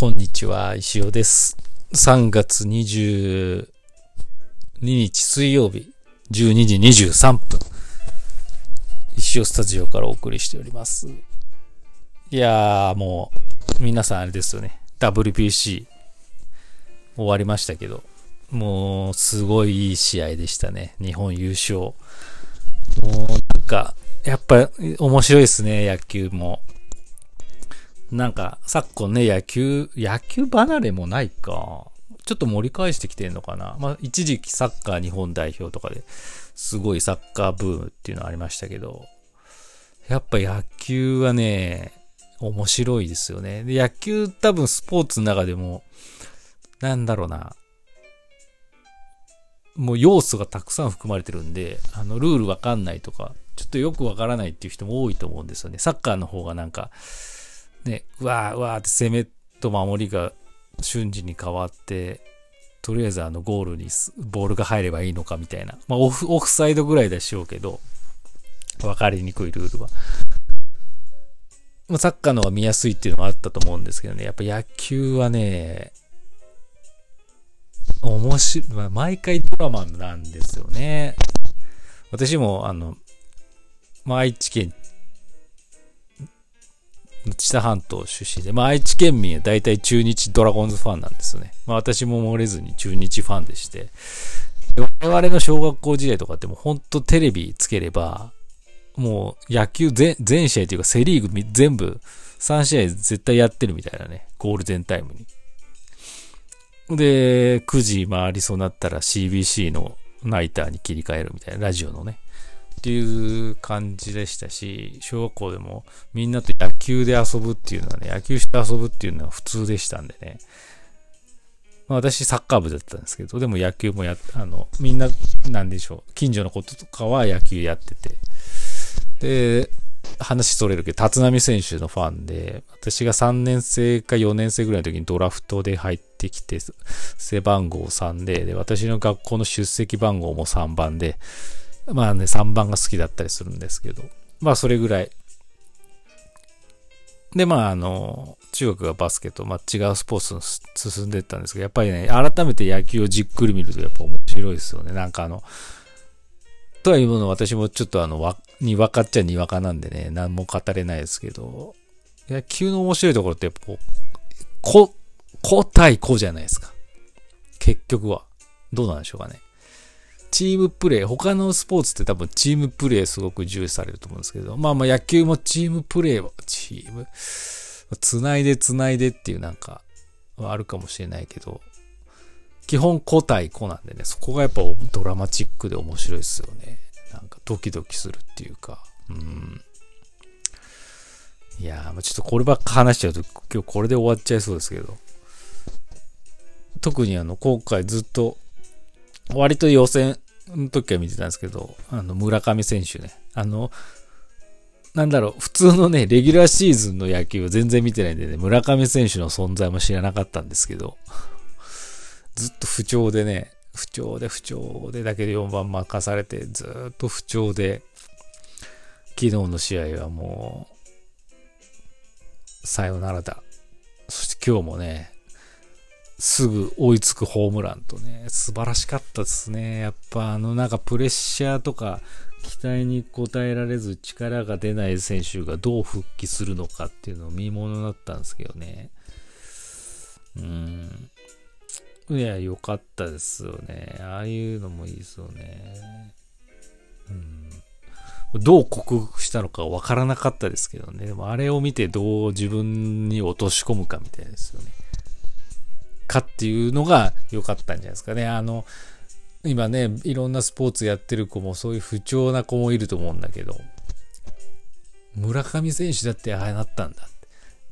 こんにちは、石尾です。3月22日水曜日、12時23分。石尾スタジオからお送りしております。いやー、もう、皆さんあれですよね。WBC 終わりましたけど、もう、すごいいい試合でしたね。日本優勝。もう、なんか、やっぱ面白いですね、野球も。なんか、昨今ね、野球、野球離れもないか。ちょっと盛り返してきてんのかな。まあ、一時期サッカー日本代表とかですごいサッカーブームっていうのありましたけど、やっぱ野球はね、面白いですよね。で、野球多分スポーツの中でも、なんだろうな。もう要素がたくさん含まれてるんで、あの、ルールわかんないとか、ちょっとよくわからないっていう人も多いと思うんですよね。サッカーの方がなんか、ね、うわーうわーって攻めと守りが瞬時に変わって、とりあえずあのゴールにボールが入ればいいのかみたいな。まあオフ、オフサイドぐらいでしょうけど、わかりにくいルールは。まあ、サッカーの方が見やすいっていうのもあったと思うんですけどね、やっぱ野球はね、面白い、まあ、毎回ドラマなんですよね。私も、あの、まあ、愛知県知多半島出身で、まあ、愛知県民は大体中日ドラゴンズファンなんですよね。まあ、私も漏れずに中日ファンでして。我々の小学校時代とかってもう本当テレビつければ、もう野球全全試合というかセリーグ全部3試合絶対やってるみたいなね。ゴールデンタイムに。で、9時回りそうなったら CBC のナイターに切り替えるみたいな、ラジオのね。っていう感じでしたし、小学校でもみんなと野球で遊ぶっていうのはね、野球して遊ぶっていうのは普通でしたんでね。まあ、私サッカー部だったんですけど、でも野球もや、あの、みんな、なんでしょう、近所のこととかは野球やってて。で、話それるけど、立浪選手のファンで、私が3年生か4年生ぐらいの時にドラフトで入ってきて、背番号3で、で、私の学校の出席番号も3番で、まあね、3番が好きだったりするんですけど、まあそれぐらい。で、まああの、中学がバスケと、まあ違うスポーツに進んでいったんですけど、やっぱりね、改めて野球をじっくり見るとやっぱ面白いですよね。なんかあの、とはいうもの私もちょっとあの、わ、にわかっちゃにわかなんでね、何も語れないですけど、野球の面白いところってやっぱこう、こ、こ対こじゃないですか。結局は。どうなんでしょうかね。チームプレー、他のスポーツって多分チームプレーすごく重視されると思うんですけど、まあまあ野球もチームプレーは、チーム、つないでつないでっていうなんか、はあるかもしれないけど、基本個対個なんでね、そこがやっぱドラマチックで面白いですよね。なんかドキドキするっていうか、うん。いやー、ちょっとこればっか話しちゃうと今日これで終わっちゃいそうですけど、特にあの、今回ずっと割と予選の時は見てたんですけど、あの、村上選手ね。あの、なんだろう、普通のね、レギュラーシーズンの野球を全然見てないんでね、村上選手の存在も知らなかったんですけど、ずっと不調でね、不調で不調でだけで4番任されて、ずっと不調で、昨日の試合はもう、さよならだ。そして今日もね、すぐ追いつくホームランとね、素晴らしかったですね。やっぱあのなんかプレッシャーとか期待に応えられず力が出ない選手がどう復帰するのかっていうのを見ものだったんですけどね。うん。いや、良かったですよね。ああいうのもいいですよね。うん。どう克服したのかわからなかったですけどね。でもあれを見てどう自分に落とし込むかみたいですよね。かっていうのが良かったんじゃないですかね。あの、今ね、いろんなスポーツやってる子もそういう不調な子もいると思うんだけど、村上選手だってああなったんだって。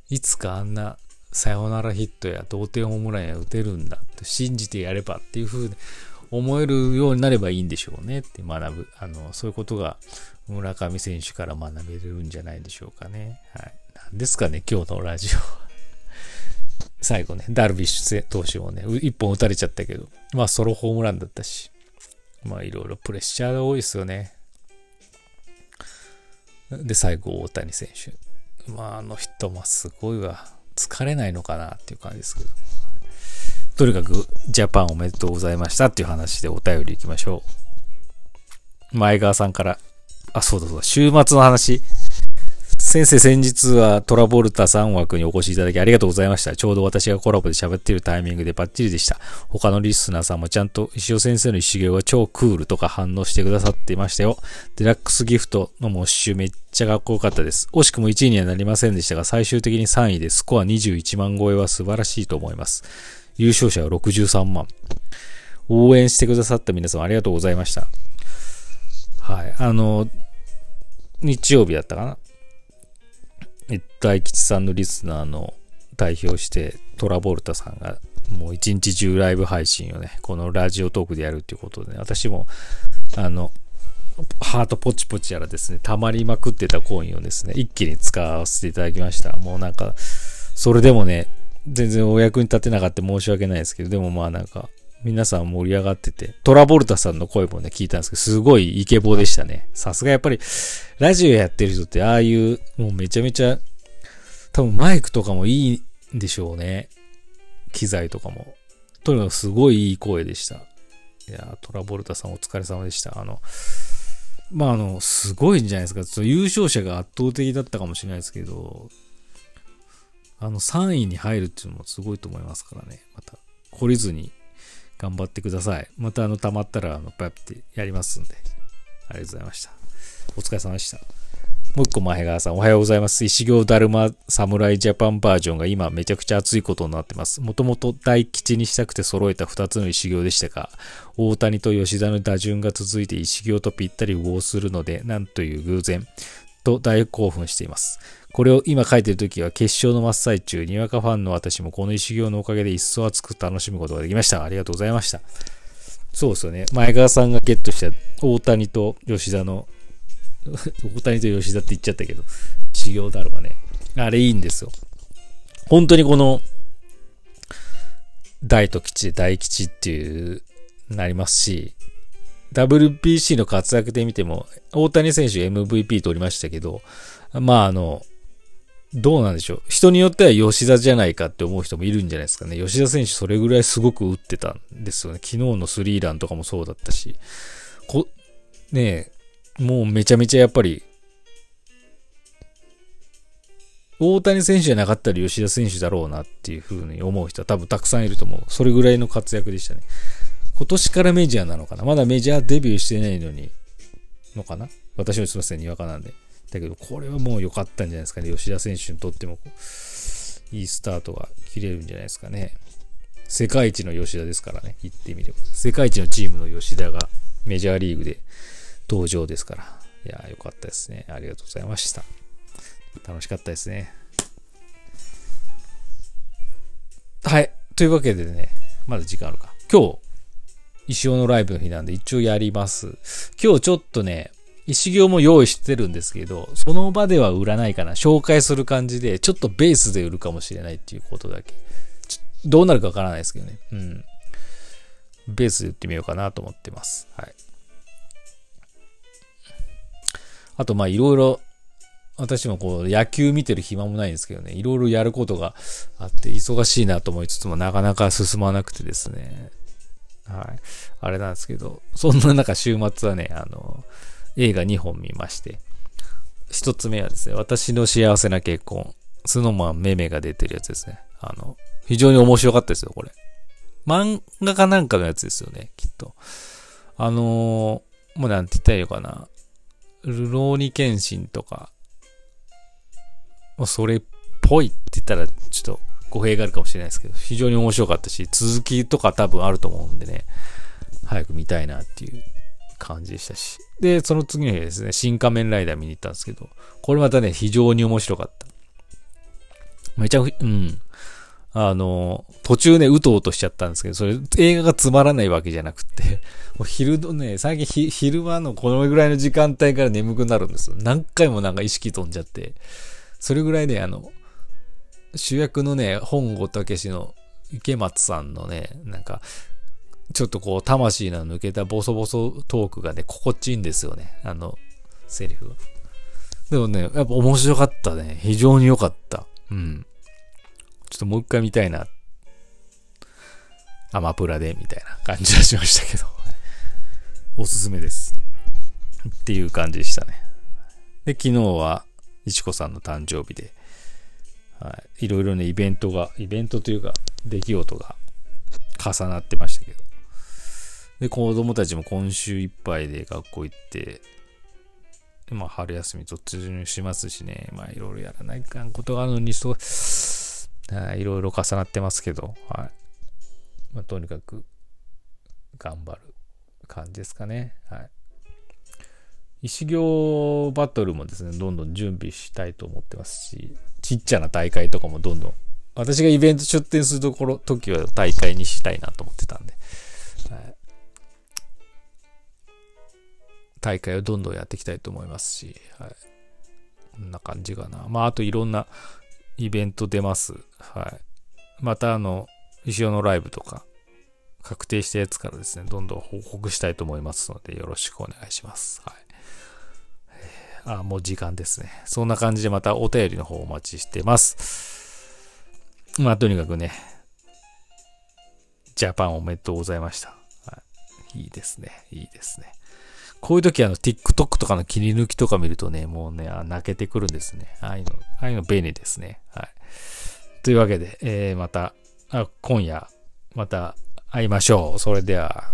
いつかあんなサヨナラヒットや同点ホームランや打てるんだって信じてやればっていう風に思えるようになればいいんでしょうねって学ぶ。あの、そういうことが村上選手から学べるんじゃないでしょうかね。はい。なんですかね、今日のラジオ。最後ね、ダルビッシュ投手もね、一本打たれちゃったけど、まあソロホームランだったし、まあいろいろプレッシャーが多いですよね。で、最後、大谷選手。まああの人もすごいわ。疲れないのかなっていう感じですけど。とにかく、ジャパンおめでとうございましたっていう話でお便り行きましょう。前川さんから、あ、そうだそうだ、週末の話。先生、先日はトラボルタ3枠にお越しいただきありがとうございました。ちょうど私がコラボで喋っているタイミングでバッチリでした。他のリスナーさんもちゃんと石尾先生の一行が超クールとか反応してくださっていましたよ。デラックスギフトのモッシュめっちゃかっこよかったです。惜しくも1位にはなりませんでしたが、最終的に3位でスコア21万超えは素晴らしいと思います。優勝者は63万。応援してくださった皆様ありがとうございました。はい。あの、日曜日だったかな？大吉さんのリスナーの代表して、トラボルタさんがもう一日中ライブ配信をね、このラジオトークでやるっていうことでね、私も、あの、ハートポチポチやらですね、溜まりまくってたコインをですね、一気に使わせていただきました。もうなんか、それでもね、全然お役に立てなかった申し訳ないですけど、でもまあなんか、皆さん盛り上がってて、トラボルタさんの声もね、聞いたんですけど、すごいイケボでしたね。さすがやっぱり、ラジオやってる人って、ああいう、もうめちゃめちゃ多分マイクとかもいいんでしょうね。機材とかも。とにかくすごいいい声でした。いや、トラボルタさんお疲れ様でした。あの、まあ、あの、すごいんじゃないですか。その優勝者が圧倒的だったかもしれないですけど、あの、3位に入るっていうのもすごいと思いますからね。また、懲りずに頑張ってください。また、あの、溜まったら、あの、パッてやりますんで。ありがとうございました。お疲れ様でした。もう一個前川さん、おはようございます。石行だるま侍ジャパンバージョンが今めちゃくちゃ熱いことになってます。もともと大吉にしたくて揃えた2つの石行でしたが、大谷と吉田の打順が続いて石行とぴったり合するので、なんという偶然、と大興奮しています。これを今書いてる時は決勝の真っ最中、にわかファンの私もこの石行のおかげで一層熱く楽しむことができました。ありがとうございました。そうですよね。前川さんがゲットした大谷と吉田の 大谷と吉田って言っちゃったけど、修行だろうがね。あれいいんですよ。本当にこの、大と吉で大吉っていう、なりますし、WBC の活躍で見ても、大谷選手 MVP 取りましたけど、まああの、どうなんでしょう。人によっては吉田じゃないかって思う人もいるんじゃないですかね。吉田選手それぐらいすごく打ってたんですよね。昨日のスリーランとかもそうだったし。こ、ねえ、もうめちゃめちゃやっぱり、大谷選手じゃなかったら吉田選手だろうなっていう風に思う人は多分たくさんいると思う。それぐらいの活躍でしたね。今年からメジャーなのかなまだメジャーデビューしてないのに、のかな私もすいません、にわかなんで。だけど、これはもう良かったんじゃないですかね。吉田選手にとっても、いいスタートが切れるんじゃないですかね。世界一の吉田ですからね。言ってみれば。世界一のチームの吉田がメジャーリーグで登場ですから。いや、よかったですね。ありがとうございました。楽しかったですね。はい。というわけでね、まだ時間あるか。今日、石尾のライブの日なんで一応やります。今日ちょっとね、石行も用意してるんですけど、その場では売らないかな。紹介する感じで、ちょっとベースで売るかもしれないっていうことだけ。どうなるかわからないですけどね。うん。ベースで売ってみようかなと思ってます。はい。あと、まあ、いろいろ、私もこう、野球見てる暇もないんですけどね、いろいろやることがあって、忙しいなと思いつつも、なかなか進まなくてですね。はい。あれなんですけど、そんな中、週末はね、あの、映画2本見まして、一つ目はですね、私の幸せな結婚、スノマンメメが出てるやつですね。あの、非常に面白かったですよ、これ。漫画かなんかのやつですよね、きっと。あのー、もうなんて言ったらいいのかな。ルローニケンシンとか、もうそれっぽいって言ったらちょっと語弊があるかもしれないですけど、非常に面白かったし、続きとか多分あると思うんでね、早く見たいなっていう感じでしたし。で、その次の日ですね、新仮面ライダー見に行ったんですけど、これまたね、非常に面白かった。めちゃく、うん。あの、途中ね、うとうとしちゃったんですけど、それ映画がつまらないわけじゃなくて、もう昼のね、最近昼間のこのぐらいの時間帯から眠くなるんですよ。何回もなんか意識飛んじゃって、それぐらいね、あの、主役のね、本郷武の池松さんのね、なんか、ちょっとこう、魂の抜けたボソボソトークがね、心地いいんですよね。あの、セリフが。でもね、やっぱ面白かったね。非常に良かった。うん。ちょっともう一回見たいな。アマプラで、みたいな感じはしましたけど。おすすめです。っていう感じでしたね。で、昨日は、いちこさんの誕生日で、はい、いろいろね、イベントが、イベントというか、出来事が重なってましたけど。で、子供たちも今週いっぱいで学校行って、まあ、春休み突入しますしね、まあ、いろいろやらないかんことがあるのに、そう、いろいろ重なってますけど、はい。まあ、とにかく、頑張る感じですかね。はい。石行バトルもですね、どんどん準備したいと思ってますし、ちっちゃな大会とかもどんどん、私がイベント出展するところ、時は大会にしたいなと思ってたんで、はい、大会をどんどんやっていきたいと思いますし、はい、こんな感じかな。まあ、あといろんなイベント出ます。はい。またあの、石尾のライブとか、確定したやつからですね、どんどん報告したいと思いますので、よろしくお願いします。はい。あ、もう時間ですね。そんな感じでまたお便りの方お待ちしてます。まあ、とにかくね、ジャパンおめでとうございました。はい、いいですね。いいですね。こういう時あの TikTok とかの切り抜きとか見るとね、もうね、泣けてくるんですね。ああいうの、ああいうの便利ですね。はい。というわけで、えー、また、あ今夜、また会いましょう。それでは。